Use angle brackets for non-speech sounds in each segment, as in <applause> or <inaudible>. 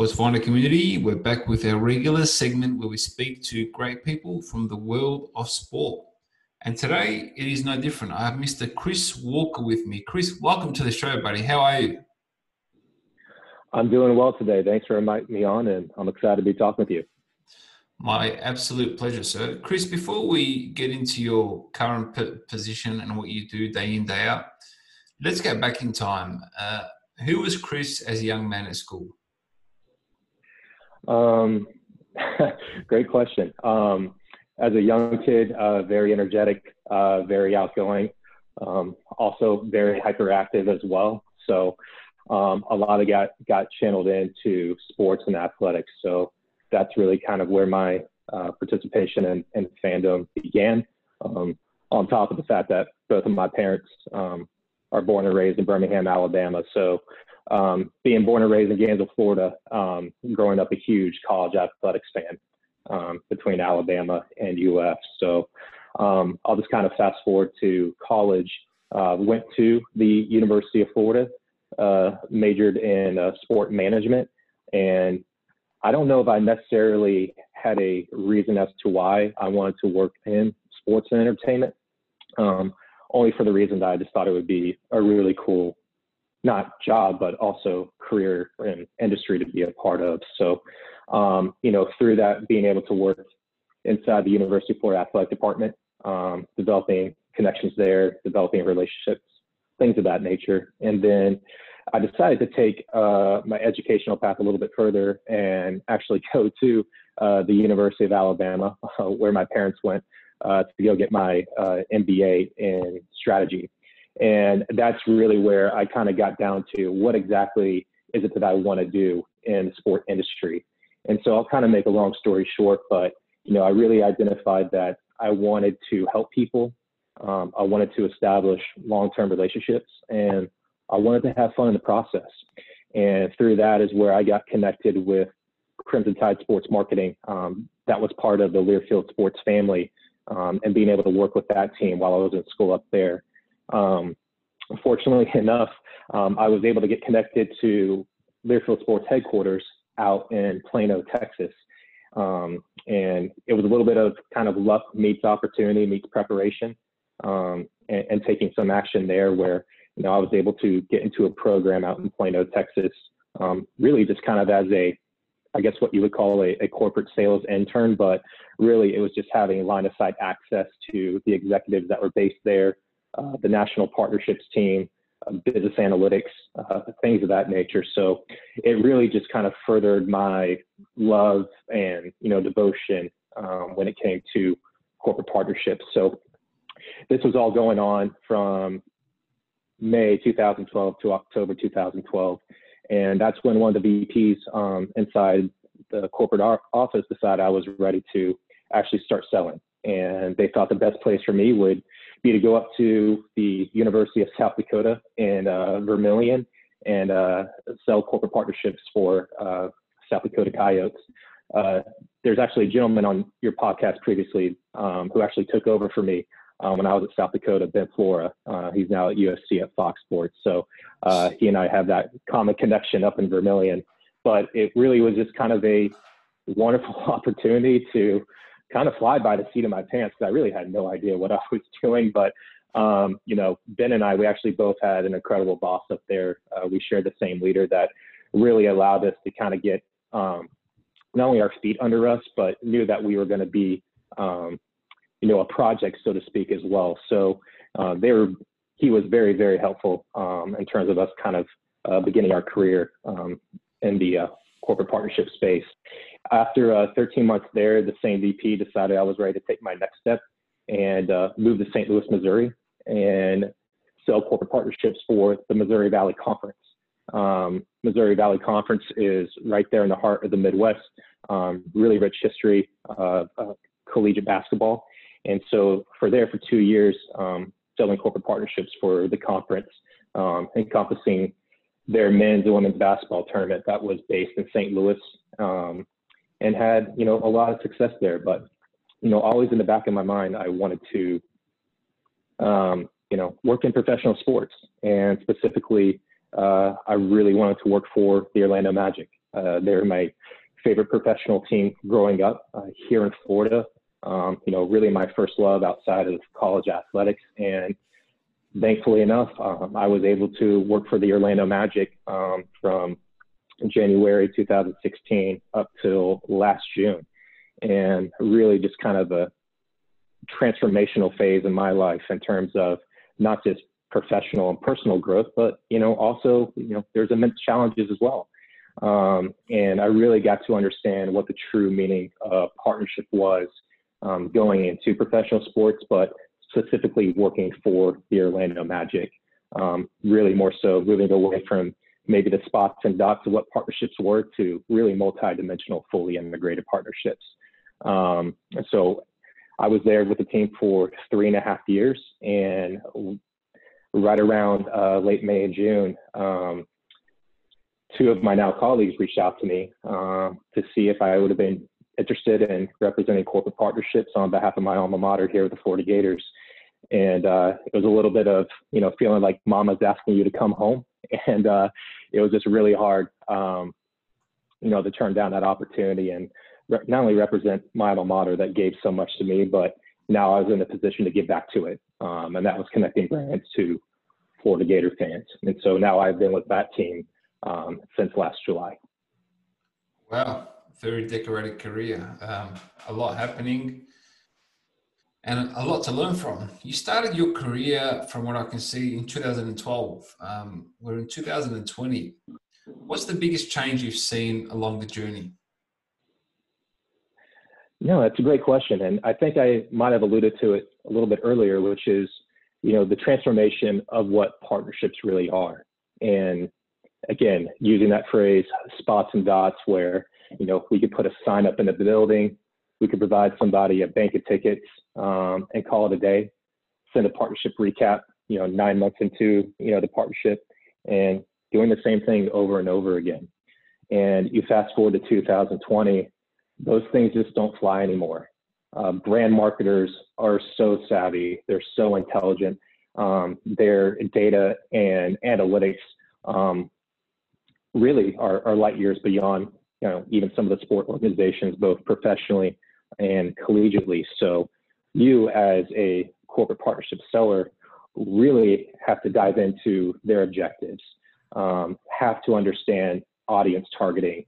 Sports Finder community, we're back with our regular segment where we speak to great people from the world of sport. And today it is no different. I have Mr. Chris Walker with me. Chris, welcome to the show, buddy. How are you? I'm doing well today. Thanks for inviting me on, and I'm excited to be talking with you. My absolute pleasure, sir. Chris, before we get into your current p- position and what you do day in, day out, let's go back in time. Uh, who was Chris as a young man at school? Um, <laughs> great question. Um, as a young kid, uh, very energetic, uh, very outgoing, um, also very hyperactive as well. So um, a lot of got got channeled into sports and athletics. So that's really kind of where my uh, participation and, and fandom began. Um, on top of the fact that both of my parents um, are born and raised in Birmingham, Alabama. So um, being born and raised in Gainesville, Florida, um, growing up a huge college athletics fan um, between Alabama and UF. So um, I'll just kind of fast forward to college. Uh, went to the University of Florida, uh, majored in uh, sport management, and I don't know if I necessarily had a reason as to why I wanted to work in sports and entertainment. Um, only for the reason that I just thought it would be a really cool not job, but also career and industry to be a part of. So, um, you know, through that, being able to work inside the University of Florida Athletic Department, um, developing connections there, developing relationships, things of that nature. And then I decided to take uh, my educational path a little bit further and actually go to uh, the University of Alabama, uh, <laughs> where my parents went uh, to go get my uh, MBA in strategy. And that's really where I kind of got down to what exactly is it that I want to do in the sport industry. And so I'll kind of make a long story short, but you know, I really identified that I wanted to help people. Um, I wanted to establish long-term relationships, and I wanted to have fun in the process. And through that is where I got connected with Crimson Tide Sports Marketing. Um, that was part of the Learfield Sports family, um, and being able to work with that team while I was in school up there. Um, fortunately <laughs> enough, um, I was able to get connected to Learfield Sports headquarters out in Plano, Texas. Um, and it was a little bit of kind of luck meets opportunity meets preparation, um, and, and, taking some action there where you know I was able to get into a program out in Plano, Texas, um, really just kind of as a I guess what you would call a, a, corporate sales intern, but really it was just having line of sight access to the executives that were based there, uh, the national partnerships team, uh, business analytics, uh, things of that nature. So it really just kind of furthered my love and you know devotion um, when it came to corporate partnerships. So this was all going on from May 2012 to October 2012, and that's when one of the VPs um, inside the corporate office decided I was ready to actually start selling. And they thought the best place for me would be to go up to the University of South Dakota in uh, Vermillion and uh, sell corporate partnerships for uh, South Dakota Coyotes. Uh, there's actually a gentleman on your podcast previously um, who actually took over for me uh, when I was at South Dakota, Ben Flora. Uh, he's now at USC at Fox Sports. So he and I have that common connection up in Vermillion. But it really was just kind of a wonderful <laughs> opportunity to kind of fly by the seat of my pants because I really had no idea what <laughs> I was doing. But um, you know, Ben and I, we actually both had an incredible boss up there. Uh, we shared the same leader that really allowed us to kind of get um, not only our feet under us, but knew that we were going to be, um, you know, a project, so to speak, as well. So uh, they were. He was very, very helpful um, in terms of us kind of uh, beginning our career um, in the uh, corporate partnership space. After uh, 13 months there, the same VP decided I was ready to take my next step and uh, move to St. Louis, Missouri, and sell corporate partnerships for the Missouri Valley Conference. Um, Missouri Valley Conference is right there in the heart of the Midwest. Um, really rich history of uh, collegiate basketball. And so for there for two years, um, selling corporate partnerships for the conference, um, encompassing their men's and women's basketball tournament that was based in St. Louis, um, and had you know a lot of success there. But you know, always in the back of my mind, I wanted to um, you know work in professional sports, and specifically, uh, I really wanted to work for the Orlando Magic. Uh, they're my favorite professional team growing up uh, here in Florida. Um, you know, really my first love outside of college athletics. And thankfully enough, um, I was able to work for the Orlando Magic um, from January 2016 up till last June. And really just kind of a transformational phase in my life in terms of not just professional and personal growth, but you know, also, you know, there's immense challenges as well. Um, and I really got to understand what the true meaning of partnership was um, going into professional sports, but specifically working for the Orlando Magic. Um, really more so moving away from maybe the spots and dots of what partnerships were to really multi-dimensional, fully integrated partnerships. Um, so I was there with the team for three and a half years, and right around uh, late May and June, um, two of my now colleagues reached out to me uh, to see if I would have been interested in representing corporate partnerships on behalf of my alma mater here with the Florida Gators. And uh, it was a little bit of, you know, feeling like mama's asking you to come home. <laughs> And uh, it was just really hard, um, you know, to turn down that opportunity and re- not only represent my alma mater that gave so much to me, but now I was in a position to give back to it. Um, and that was connecting brands to Florida Gator fans. And so now I've been with that team um, since last July. Wow very decorated career. Um, a lot happening and a lot to learn from. You started your career, from what I can see, in 2012. Um, we're in 2020. What's the biggest change you've seen along the journey? No, that's a great question. And I think I might have alluded to it a little bit earlier, which is, you know, the transformation of what partnerships really are. And again, using that phrase, spots and dots, where you know, we could put a sign up in the building. We could provide somebody a bank of tickets um, and call it a day. Send a partnership recap, you know, nine months into, you know, the partnership and doing the same thing over and over again. And you fast forward to 2020, those things just don't fly anymore. Uh, brand marketers are so savvy, they're so intelligent. Um, their data and analytics um, really are, are light years beyond you know, even some of the sport organizations, both professionally and collegiately. So you as a corporate partnership seller really have to dive into their objectives, um, have to understand audience targeting,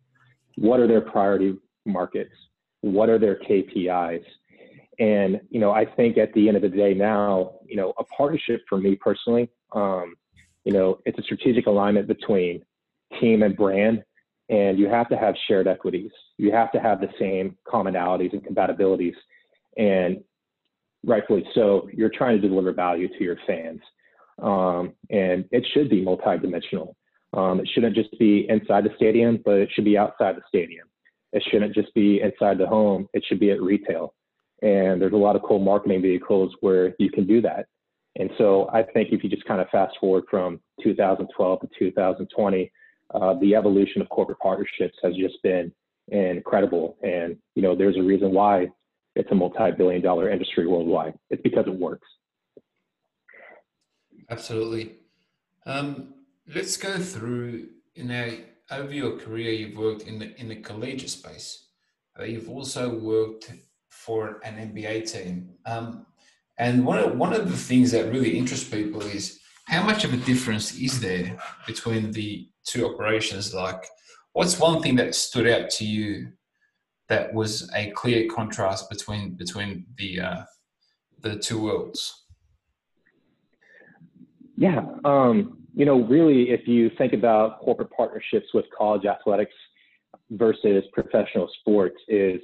what are their priority markets, what are their KPIs. And, you know, I think at the end of the day now, you know, a partnership for me personally, um, you know, it's a strategic alignment between team and brand and you have to have shared equities. You have to have the same commonalities and compatibilities. And rightfully so, you're trying to deliver value to your fans. Um, and it should be multidimensional. Um, it shouldn't just be inside the stadium, but it should be outside the stadium. It shouldn't just be inside the home, it should be at retail. And there's a lot of cool marketing vehicles where you can do that. And so I think if you just kind of fast forward from 2012 to 2020, uh, the evolution of corporate partnerships has just been incredible. And, you know, there's a reason why it's a multi-billion dollar industry worldwide. It's because it works. Absolutely. Um, let's go through in a over your career. You've worked in the in the collegiate space. Uh, you've also worked for an NBA team. Um, and one of, one of the things that really interests people is how much of a difference is there between the two operations? Like, what's one thing that stood out to you that was a clear contrast between between the uh, the two worlds? Yeah, um, you know, really, if you think about corporate partnerships with college athletics versus professional sports, is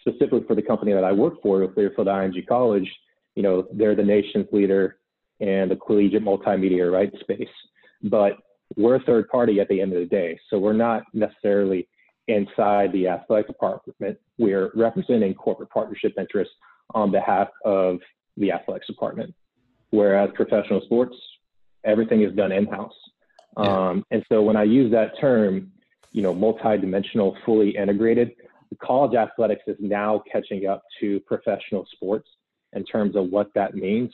specifically for the company that I work for, Learfield IMG College. You know, they're the nation's leader in the collegiate multimedia rights space. But we're a third party at the end of the day. So we're not necessarily inside the athletic department. We're representing corporate partnership interests on behalf of the athletics department. Whereas professional sports, everything is done in house. Yeah. Um, and so when I use that term, you know, multidimensional, fully integrated, college athletics is now catching up to professional sports in terms of what that means.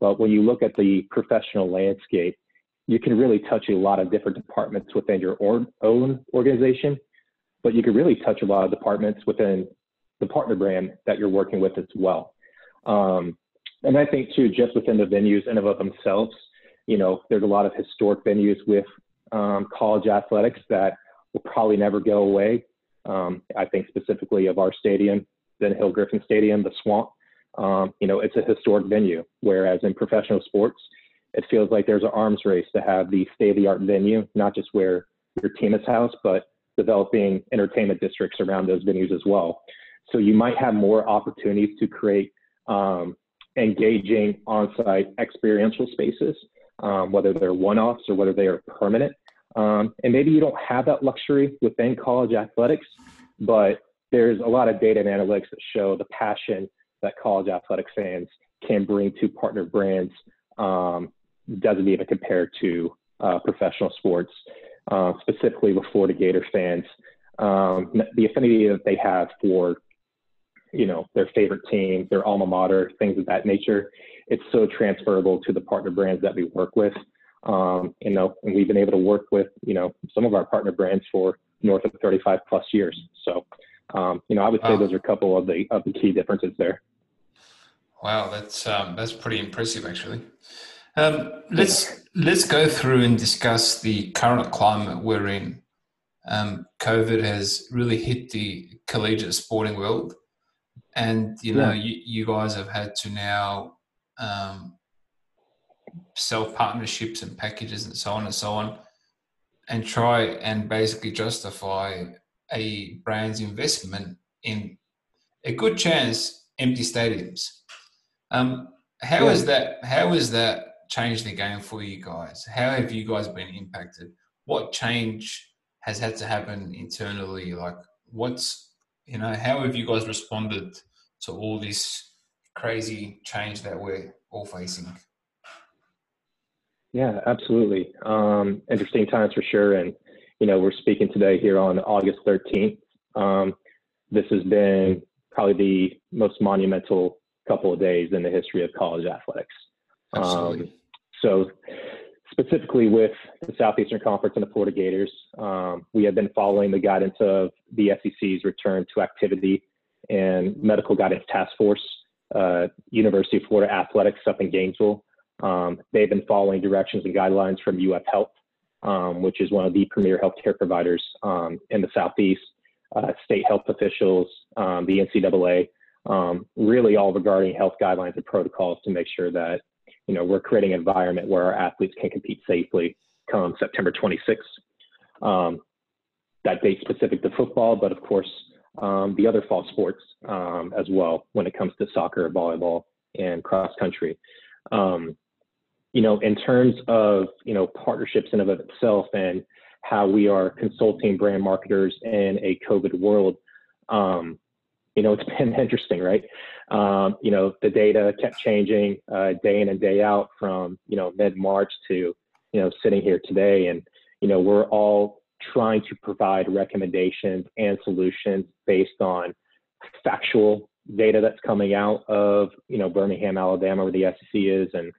But when you look at the professional landscape, you can really touch a lot of different departments within your own organization, but you can really touch a lot of departments within the partner brand that you're working with as well. Um, and I think too, just within the venues and of themselves, you know, there's a lot of historic venues with um, college athletics that will probably never go away. Um, I think specifically of our stadium, Ben Hill Griffin Stadium, the Swamp. Um, you know, it's a historic venue, whereas in professional sports, it feels like there's an arms race to have the state of the art venue, not just where your team is housed, but developing entertainment districts around those venues as well. So you might have more opportunities to create um, engaging on-site experiential spaces, um, whether they're one-offs or whether they are permanent. Um, and maybe you don't have that luxury within college athletics, but there's a lot of data and analytics that show the passion that college athletic fans can bring to partner brands um, doesn't even compare to uh, professional sports, uh, specifically with Florida Gator fans. Um, the affinity that they have for, you know, their favorite team, their alma mater, things of that nature, it's so transferable to the partner brands that we work with. Um, you know, and we've been able to work with, you know, some of our partner brands for north of 35 plus years. So, um, you know, I would say wow. those are a couple of the of the key differences there. Wow, that's um, that's pretty impressive, actually. Um, let's let's go through and discuss the current climate we're in. Um, COVID has really hit the collegiate sporting world, and you know, yeah. you, you guys have had to now um, sell partnerships and packages and so on and so on, and try and basically justify a brand's investment in a good chance empty stadiums. Um, how yeah. is that? How is that changed the game for you guys? How have you guys been impacted? What change has had to happen internally? Like, what's you know, how have you guys responded to all this crazy change that we're all facing? Yeah, absolutely. Um, interesting times for sure. And, you know, we're speaking today here on August 13th. Um, this has been probably the most monumental couple of days in the history of college athletics. Um, so, specifically with the Southeastern Conference and the Florida Gators, um, we have been following the guidance of the SEC's return to activity and medical guidance task force, uh, University of Florida Athletics up in Gainesville. Um, they've been following directions and guidelines from UF Health, um, which is one of the premier healthcare providers um, in the Southeast, uh, state health officials, um, the NCAA, um, really all regarding health guidelines and protocols to make sure that you know we're creating an environment where our athletes can compete safely come September 26th. Um, that date specific to football, but of course the other fall sports as well when it comes to soccer, volleyball, and cross country. Um, you know, in terms of, you know, partnerships in of itself and how we are consulting brand marketers in a COVID world, um, you know, it's <laughs> been interesting, right? Um, you know, the data kept changing uh, day in and day out from, you know, mid-March to, you know, sitting here today. And, you know, we're all trying to provide recommendations and solutions based on factual data that's coming out of, you know, Birmingham, Alabama, where the SEC is, and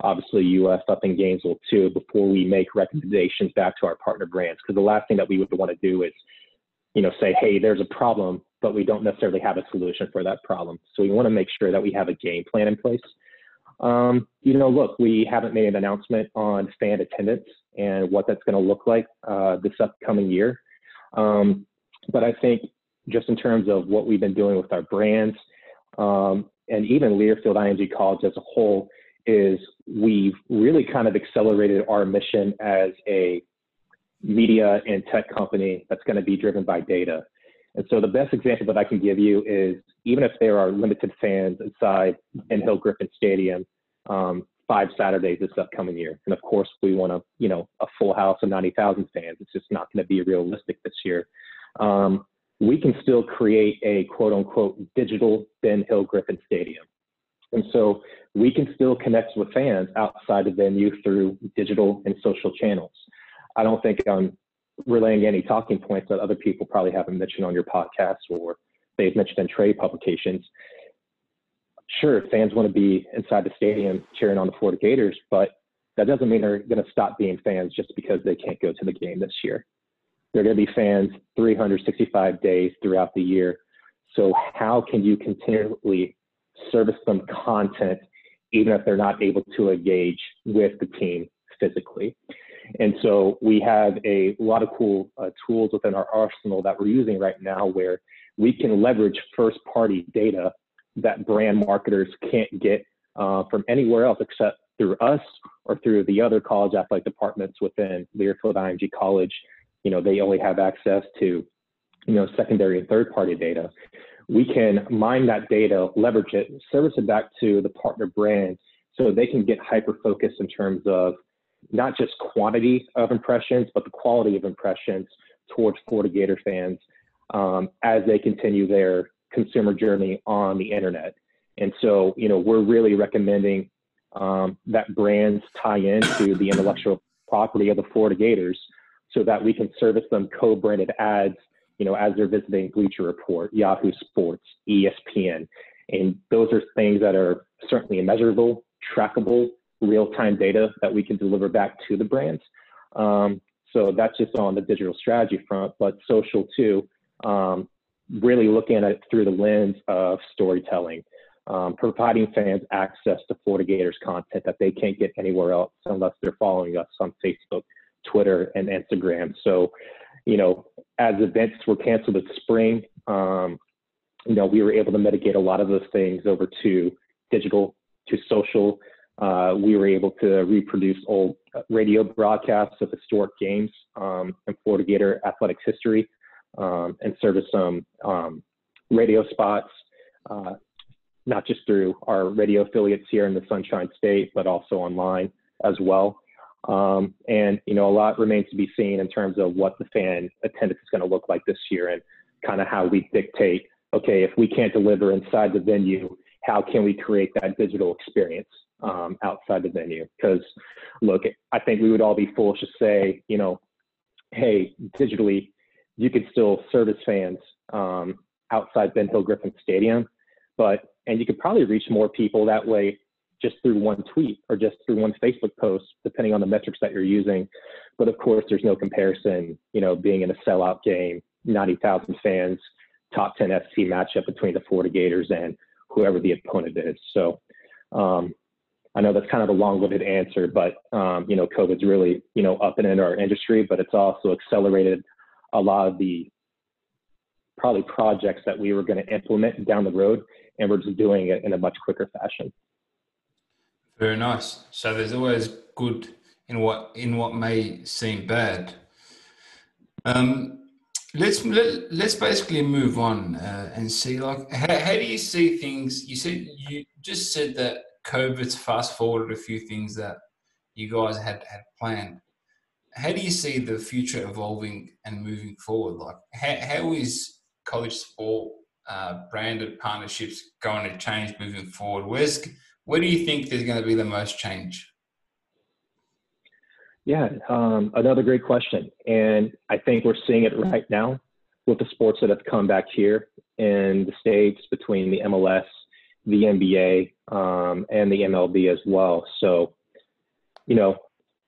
obviously UF up in Gainesville too, before we make recommendations back to our partner brands. Because the last thing that we would want to do is, you know, say, hey, there's a problem, but we don't necessarily have a solution for that problem. So we want to make sure that we have a game plan in place. Um, you know, look, we haven't made an announcement on fan attendance and what that's going to look like uh, this upcoming year. Um, but I think just in terms of what we've been doing with our brands um, and even Learfield IMG College as a whole, is we've really kind of accelerated our mission as a media and tech company that's going to be driven by data. And so the best example that I can give you is even if there are limited fans inside Ben Hill Griffin Stadium um, five Saturdays this upcoming year. And of course, we want a you know a full house of 90,000 fans. It's just not going to be realistic this year. Um, we can still create a quote unquote digital Ben Hill Griffin Stadium. And so we can still connect with fans outside the venue through digital and social channels. I don't think I'm relaying any talking points that other people probably haven't mentioned on your podcast or they've mentioned in trade publications. Sure, fans want to be inside the stadium cheering on the Florida Gators, but that doesn't mean they're going to stop being fans just because they can't go to the game this year. They're going to be fans 365 days throughout the year. So, how can you continually service them content even if they're not able to engage with the team physically? And so, we have a lot of cool uh, tools within our arsenal that we're using right now where we can leverage first party data that brand marketers can't get uh, from anywhere else except through us or through the other college athletic departments within Learfield IMG College. You know, they only have access to, you know, secondary and third party data. We can mine that data, leverage it, service it back to the partner brand so they can get hyper focused in terms of not just quantity of impressions, but the quality of impressions towards Florida Gator fans um, as they continue their consumer journey on the internet. And so, you know, we're really recommending um, that brands tie into the intellectual property of the Florida Gators so that we can service them co-branded ads, you know, as they're visiting Bleacher Report, Yahoo Sports, ESPN. And those are things that are certainly measurable, trackable, real-time data that we can deliver back to the brands. Um, so that's just on the digital strategy front, but social too. Um, really looking at it through the lens of storytelling, um, providing fans access to Florida Gators content that they can't get anywhere else unless they're following us on Facebook, Twitter, and Instagram. So, you know, as events were canceled this spring, um, you know, we were able to mitigate a lot of those things over to digital, to social. Uh, we were able to reproduce old radio broadcasts of historic games um, in Florida Gator athletics history um, and service some um, radio spots, uh, not just through our radio affiliates here in the Sunshine State, but also online as well. Um, and you know, a lot remains to be seen in terms of what the fan attendance is going to look like this year, and kind of how we dictate. Okay, if we can't deliver inside the venue, how can we create that digital experience um, outside the venue? Because look, I think we would all be foolish to say, you know, hey, digitally you could still service fans um, outside Ben Hill Griffin Stadium, but and you could probably reach more people that way just through one tweet or just through one Facebook post, depending on the metrics that you're using. But of course, there's no comparison, you know, being in a sellout game, 90,000 fans, top 10 SEC matchup between the Florida Gators and whoever the opponent is. So um, I know that's kind of a long-winded answer, but um, you know, COVID's really you know up and into our industry, but it's also accelerated a lot of the probably projects that we were going to implement down the road, and we're just doing it in a much quicker fashion. Very nice. So there's always good in what in what may seem bad. Um, let's let, let's basically move on uh, and see like how, how do you see things? You said you just said that COVID's fast forwarded a few things that you guys had had planned how do you see the future evolving and moving forward? Like, how, how is college sport uh, branded partnerships going to change moving forward? Where's where do you think there's going to be the most change? Yeah, um, another great question, and I think we're seeing it right now with the sports that have come back here in the states between the MLS, the NBA, um, and the MLB as well. So, you know,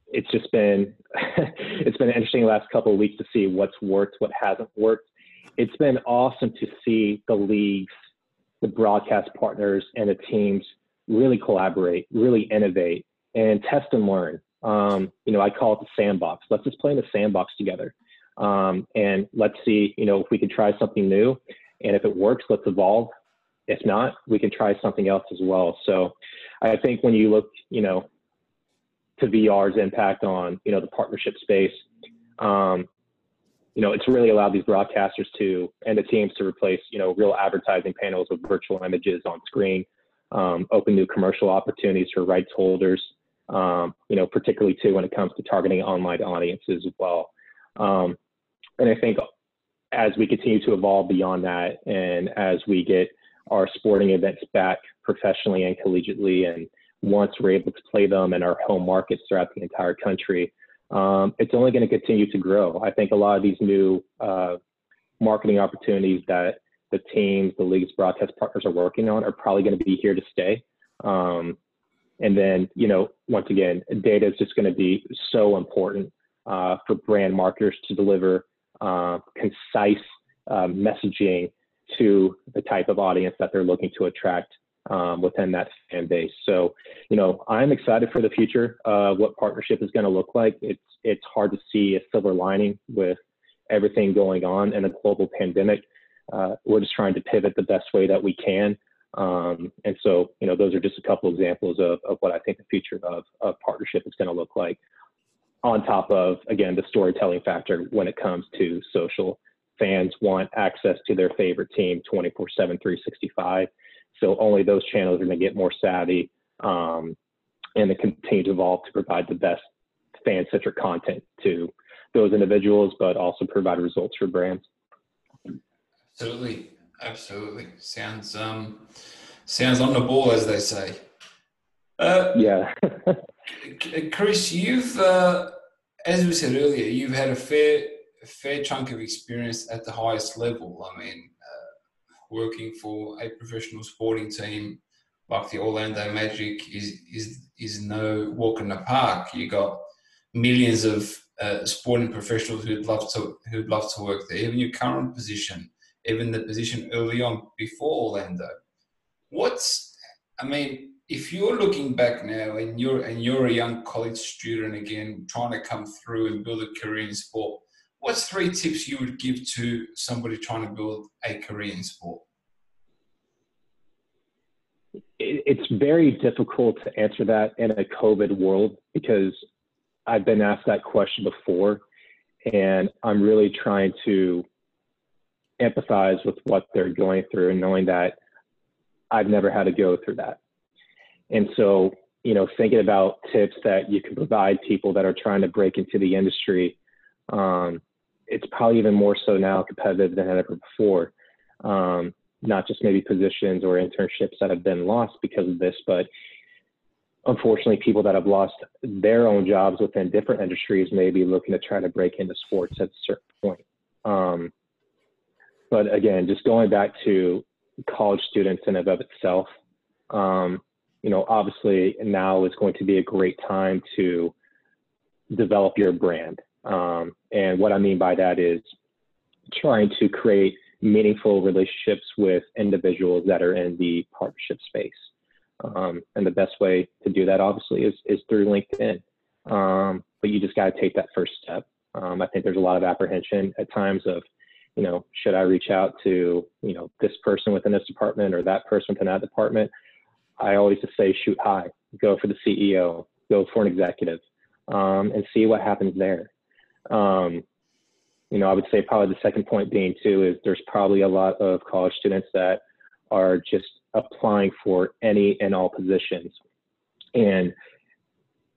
it's just been <laughs> it's been interesting last couple of weeks to see what's worked, what hasn't worked. It's been awesome to see the leagues, the broadcast partners, and the teams really collaborate, really innovate, and test and learn. Um, you know, I call it the sandbox. Let's just play in the sandbox together, um, and let's see, you know, if we can try something new, and if it works, let's evolve. If not, we can try something else as well. So, I think when you look, you know, to VR's impact on you know the partnership space. Um, you know, it's really allowed these broadcasters to and the teams to replace you know real advertising panels with virtual images on screen. um, open new commercial opportunities for rights holders, um, you know, particularly too when it comes to targeting online audiences as well. Um, and I think as we continue to evolve beyond that and as we get our sporting events back professionally and collegiately and once we're able to play them in our home markets throughout the entire country, um, it's only going to continue to grow. I think a lot of these new uh, marketing opportunities that the teams, the league's broadcast partners are working on are probably going to be here to stay. Um, and then, you know, once again, data is just going to be so important uh, for brand marketers to deliver uh, concise uh, messaging to the type of audience that they're looking to attract um, within that fan base. So, you know, I'm excited for the future. Uh, what partnership is going to look like. It's it's hard to see a silver lining with everything going on in a global pandemic. Uh, we're just trying to pivot the best way that we can. Um, and so, you know, those are just a couple examples of, of what I think the future of, of partnership is going to look like. On top of, again, the storytelling factor when it comes to social. Fans want access to their favorite team 24 7, 365. So only those channels are going to get more savvy um, and they continue to evolve to provide the best fan centric content to those individuals, but also provide results for brands. Absolutely, absolutely. Sounds um, sounds on the ball, as they say. Uh, yeah. <laughs> Chris, you've, uh, as we said earlier, you've had a fair, a fair chunk of experience at the highest level. I mean, uh, working for a professional sporting team like the Orlando Magic is is is no walk in the park. You got millions of uh, sporting professionals who'd love to who'd love to work there. Even your current position, even the position early on before Orlando. What's I mean, if you're looking back now and you're and you're a young college student again, trying to come through and build a career in sport, what's three tips you would give to somebody trying to build a career in sport? It's very difficult to answer that in a COVID world because I've been asked that question before, and I'm really trying to empathize with what they're going through and knowing that I've never had to go through that. And so, you know, thinking about tips that you can provide people that are trying to break into the industry, um, it's probably even more so now competitive than ever before. Um, not just maybe positions or internships that have been lost because of this, but unfortunately, people that have lost their own jobs within different industries may be looking to try to break into sports at a certain point. Um, but again, just going back to college students in and of itself, um, you know, obviously now is going to be a great time to develop your brand. Um, and what I mean by that is trying to create meaningful relationships with individuals that are in the partnership space. Um, and the best way to do that, obviously, is, is through LinkedIn. Um, but you just got to take that first step. Um, I think there's a lot of apprehension at times of, you know, should I reach out to, you know, this person within this department or that person within that department? I always just say shoot high, go for the CEO, go for an executive, um, and see what happens there. Um, you know, I would say probably the second point being too is there's probably a lot of college students that are just applying for any and all positions. And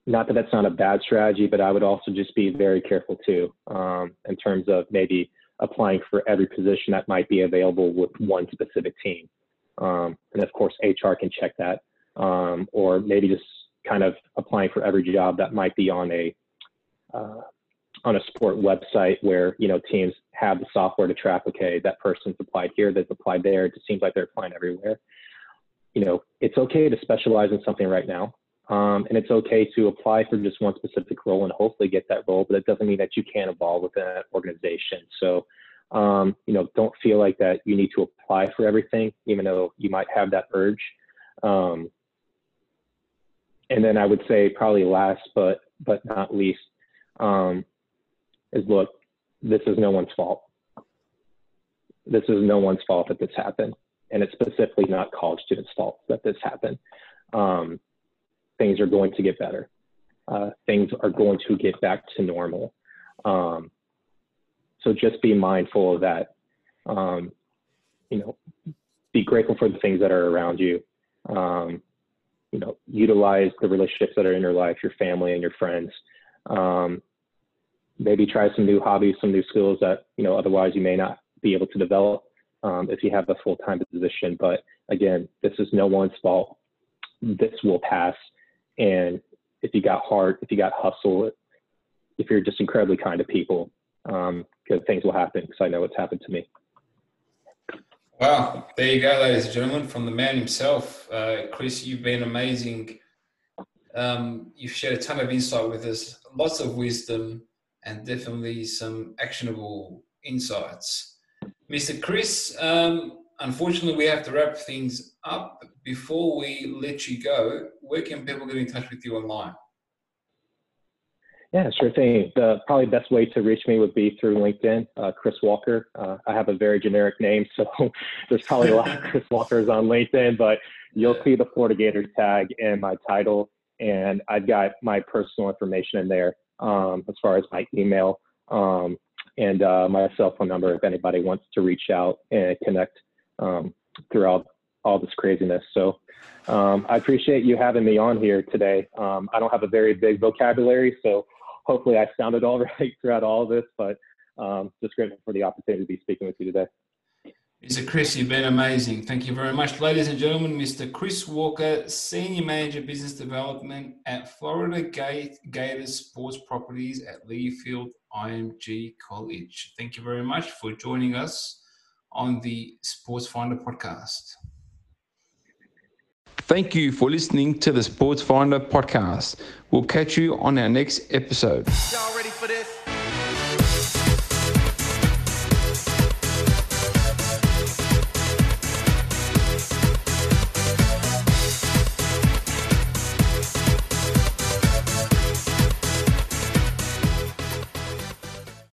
not that that's not a bad strategy, but I would also just be very careful too um, in terms of maybe applying for every position that might be available with one specific team. Um, and of course, HR can check that, um, or maybe just kind of applying for every job that might be on a uh, on a sport website where you know teams have the software to track. Okay, that person's applied here, they've applied there. It just seems like they're applying everywhere you know, it's okay to specialize in something right now. Um, and it's okay to apply for just one specific role and hopefully get that role, but it doesn't mean that you can't evolve within that organization. So, um, you know, don't feel like that you need to apply for everything, even though you might have that urge. Um, and then I would say probably last but but not least um, is look, this is no one's fault. This is no one's fault that this happened and it's specifically not college students' fault that this happened. Um, things are going to get better. Uh, things are going to get back to normal. Um, so just be mindful of that. Um, you know, be grateful for the things that are around you. Um, you know, utilize the relationships that are in your life, your family and your friends. Um, maybe try some new hobbies, some new skills that you know otherwise you may not be able to develop um, if you have a full-time position. But again, this is no one's fault. This will pass, and if you got heart, if you got hustle, if you're just incredibly kind to people, um, things will happen. Because I know it's happened to me. Wow, there you go, ladies and gentlemen, from the man himself. Uh, Chris, you've been amazing. Um, you've shared a ton of insight with us, lots of wisdom, and definitely some actionable insights. Mr. Chris, um, unfortunately, we have to wrap things up. Before we let you go, where can people get in touch with you online? Yeah, sure thing. The probably best way to reach me would be through LinkedIn, uh, Chris Walker. Uh, I have a very generic name, so <laughs> there's probably a lot of Chris Walkers on LinkedIn, but you'll see the Florida Gators tag in my title, and I've got my personal information in there um, as far as my email um, and uh, my cell phone number if anybody wants to reach out and connect um, throughout all this craziness. So um, I appreciate you having me on here today. Um, I don't have a very big vocabulary, so hopefully I sounded all <laughs> right throughout all of this, but um, just grateful for the opportunity to be speaking with you today. Mr. Chris, you've been amazing. Thank you very much. Ladies and gentlemen, Mr. Chris Walker, Senior Manager Business Development at Florida Gators Sports Properties at Learfield IMG College. Thank you very much for joining us on the Sports Finder podcast. Thank you for listening to the Sports Finder podcast. We'll catch you on our next episode. Y'all ready for this?